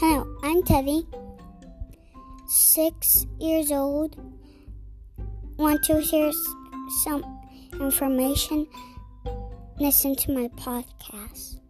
Hello, I'm Teddy. six years old. Want to hear some information? Listen to my podcast.